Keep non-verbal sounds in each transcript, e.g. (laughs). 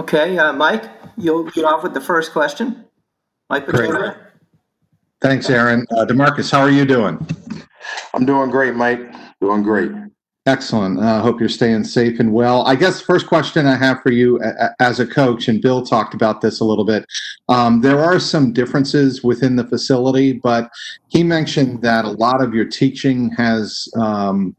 Okay, uh, Mike, you'll get off with the first question. Mike Great. Petraglia. Thanks, Aaron. Uh, Demarcus, how are you doing? I'm doing great, Mike. Doing great. Excellent. I uh, hope you're staying safe and well. I guess the first question I have for you a- a- as a coach, and Bill talked about this a little bit. Um, there are some differences within the facility, but he mentioned that a lot of your teaching has um,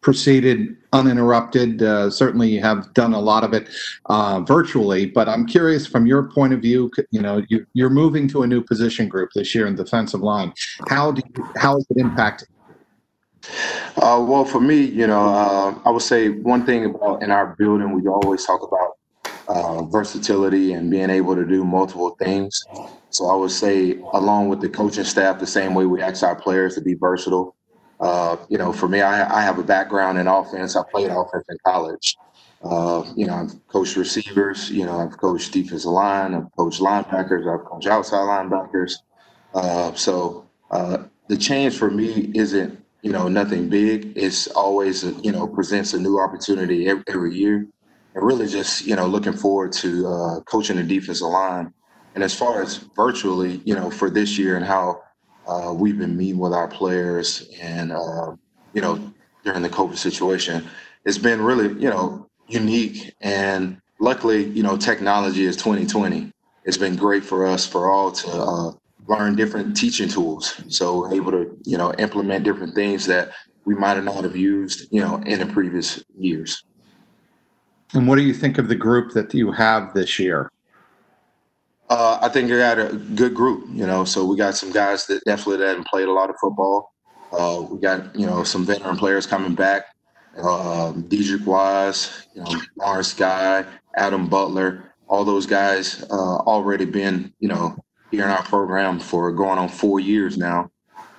proceeded uninterrupted. Uh, certainly, you have done a lot of it uh, virtually, but I'm curious from your point of view. You know, you, you're moving to a new position group this year in defensive line. How do you, how is it impacting? Uh, well, for me, you know, uh, I would say one thing about in our building, we always talk about uh, versatility and being able to do multiple things. So I would say, along with the coaching staff, the same way we ask our players to be versatile. Uh, you know, for me, I, I have a background in offense. I played offense in college. Uh, you know, I've coached receivers. You know, I've coached defensive line. I've coached linebackers. I've coached outside linebackers. Uh, so uh, the change for me isn't you know nothing big. It's always you know presents a new opportunity every, every year, and really just you know looking forward to uh, coaching the defensive line. And as far as virtually, you know, for this year and how uh, we've been meeting with our players and uh, you know during the COVID situation, it's been really you know unique and luckily you know technology is 2020. It's been great for us for all to uh, learn different teaching tools. So we're able to, you know, implement different things that we might not have used, you know, in the previous years. And what do you think of the group that you have this year? Uh, I think we got a good group, you know. So we got some guys that definitely haven't played a lot of football. Uh, we got, you know, some veteran players coming back. Uh, Deatrich Wise, you know, Lawrence Guy, Adam Butler, all those guys uh, already been, you know, here in our program for going on four years now,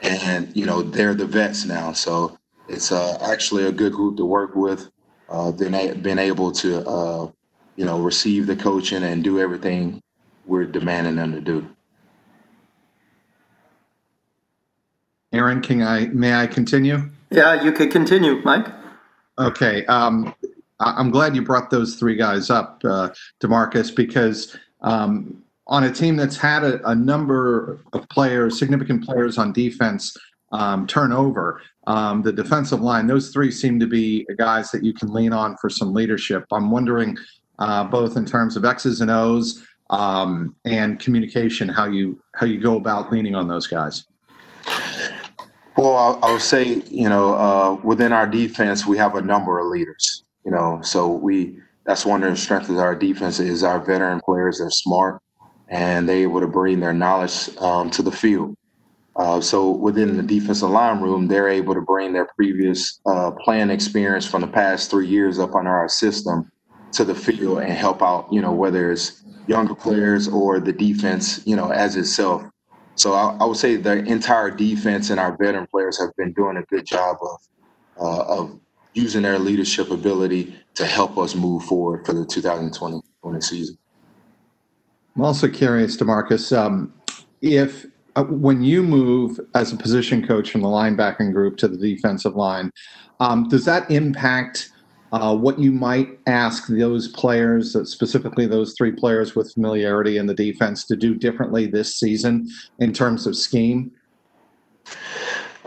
and you know they're the vets now. So it's uh, actually a good group to work with. Uh, been able to uh, you know receive the coaching and do everything we're demanding them to do. Aaron, can I may I continue? Yeah, you could continue, Mike. Okay. Um, I- I'm glad you brought those three guys up, uh, Demarcus, because um, on a team that's had a, a number of players, significant players on defense, um, turnover, um, the defensive line, those three seem to be guys that you can lean on for some leadership. I'm wondering, uh, both in terms of X's and O's um, and communication, how you how you go about leaning on those guys. Well, I, I would say, you know, uh, within our defense, we have a number of leaders. You know, so we that's one of the strengths of our defense is our veteran players. They're smart and they're able to bring their knowledge um, to the field. Uh, so within the defensive line room, they're able to bring their previous uh, playing experience from the past three years up under our system to the field and help out. You know, whether it's younger players or the defense, you know, as itself. So I, I would say the entire defense and our veteran players have been doing a good job of uh, of using their leadership ability to help us move forward for the 2020 season. I'm also curious, Demarcus, um, if uh, when you move as a position coach from the linebacking group to the defensive line, um, does that impact uh, what you might ask those players, uh, specifically those three players with familiarity in the defense, to do differently this season in terms of scheme?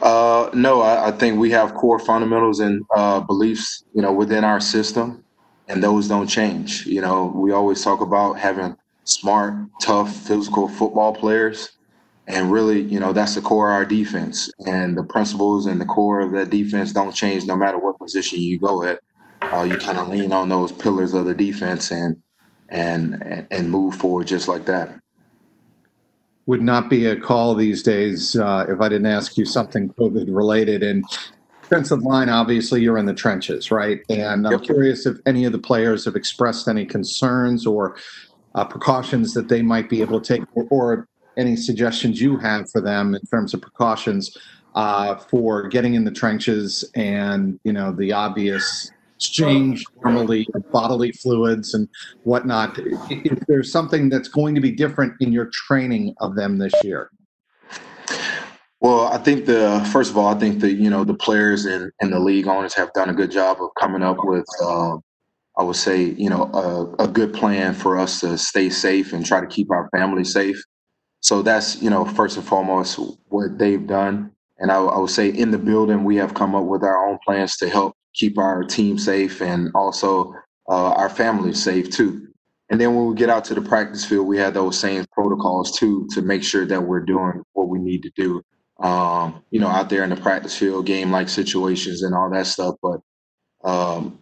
Uh, no, I, I think we have core fundamentals and uh, beliefs, you know, within our system, and those don't change. You know, we always talk about having smart, tough, physical football players, and really, you know, that's the core of our defense. And the principles and the core of that defense don't change no matter what position you go at. Uh, you kind of lean on those pillars of the defense and and and move forward just like that. Would not be a call these days uh, if I didn't ask you something COVID related. And defensive line, obviously, you're in the trenches, right? And I'm Yep. curious if any of the players have expressed any concerns or uh, precautions that they might be able to take, or, or any suggestions you have for them in terms of precautions uh, for getting in the trenches and you know the obvious exchange normally bodily fluids and whatnot. If there's something that's going to be different in your training of them this year. Well, I think the first of all, I think that you know the players and, and the league owners have done a good job of coming up with uh, I would say, you know, a, a good plan for us to stay safe and try to keep our family safe. So that's, you know, first and foremost what they've done. And I, I would say in the building, we have come up with our own plans to help keep our team safe and also uh, our families safe too. And then when we get out to the practice field, we have those same protocols too to make sure that we're doing what we need to do. Um, you know, out there in the practice field, game like situations and all that stuff. But um,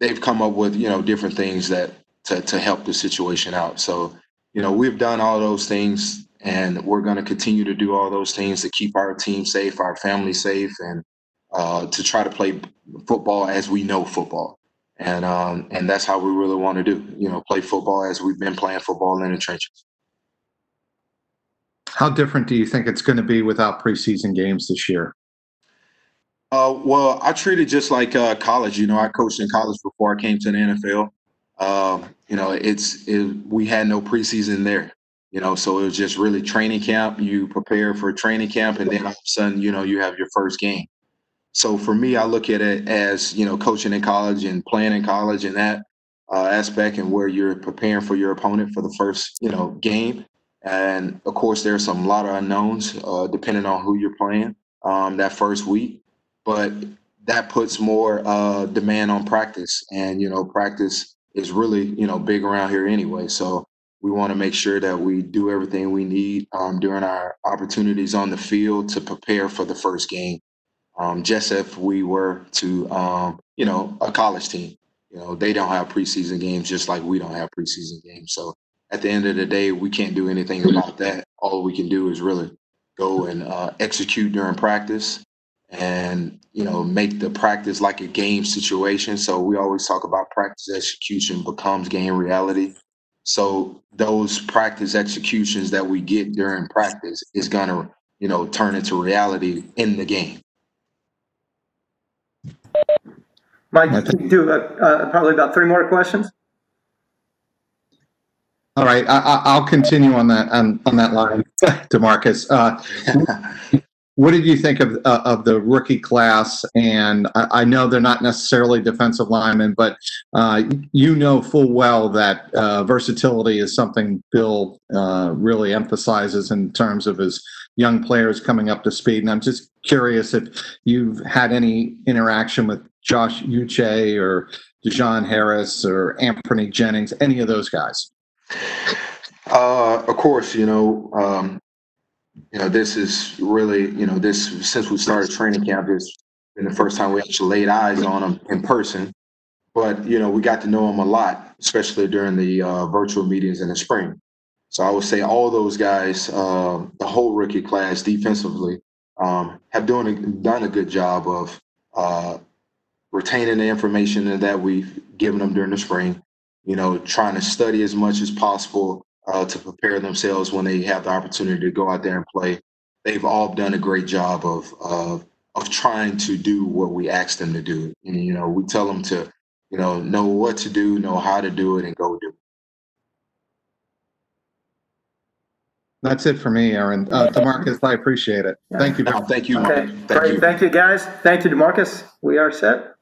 they've come up with you know different things that to to help the situation out. So you know, we've done all those things, and we're going to continue to do all those things to keep our team safe, our family safe, and uh, to try to play football as we know football and um, and that's how we really want to do. You know, play football as we've been playing football in the trenches. How different do you think it's going to be without preseason games this year? Uh, well, I treat it just like uh, college. You know, I coached in college before I came to the NFL. Um, you know, it's it, we had no preseason there. You know, so it was just really training camp. You prepare for training camp, and then all of a sudden, you know, you have your first game. So for me, I look at it as you know, coaching in college and playing in college and that uh, aspect, and where you're preparing for your opponent for the first you know game. And of course, there's some lot of unknowns uh, depending on who you're playing um, that first week, but that puts more uh, demand on practice. And you know, practice is really you know big around here anyway. So we want to make sure that we do everything we need um, during our opportunities on the field to prepare for the first game um, just if we were to, um, you know, a college team. You know, they don't have preseason games just like we don't have preseason games. So at the end of the day, we can't do anything about that. All we can do is really go and uh, execute during practice and, you know, make the practice like a game situation. So we always talk about practice execution becomes game reality. So those practice executions that we get during practice is going to, you know, turn into reality in the game. Mike, I think- do uh, uh, probably about three more questions. All right, I, I, I'll continue on that on, on that line, (laughs) Demarcus. Uh, (laughs) what did you think of uh, of the rookie class? And I, I know they're not necessarily defensive linemen, but uh, you know full well that uh, versatility is something Bill uh, really emphasizes in terms of his young players coming up to speed. And I'm just curious if you've had any interaction with Josh Uche or Dejon Harris or Anfernee Jennings, any of those guys. Uh, of course, you know, um, you know, this is really, you know, this since we started training camp, this been the first time we actually laid eyes on them in person. But you know, we got to know them a lot, especially during the uh, virtual meetings in the spring. So I would say all those guys, uh, the whole rookie class defensively, um, have doing a, done a good job of uh, retaining the information that we've given them during the spring you know, trying to study as much as possible uh, to prepare themselves when they have the opportunity to go out there and play. They've all done a great job of of of trying to do what we ask them to do. And you know, we tell them to, you know, know what to do, know how to do it, and go do it. That's it for me, Aaron. Uh, Demarcus, I appreciate it. Thank you. No, thank you. Okay, Thank great. you. Thank you, guys. Thank you, Demarcus. We are set.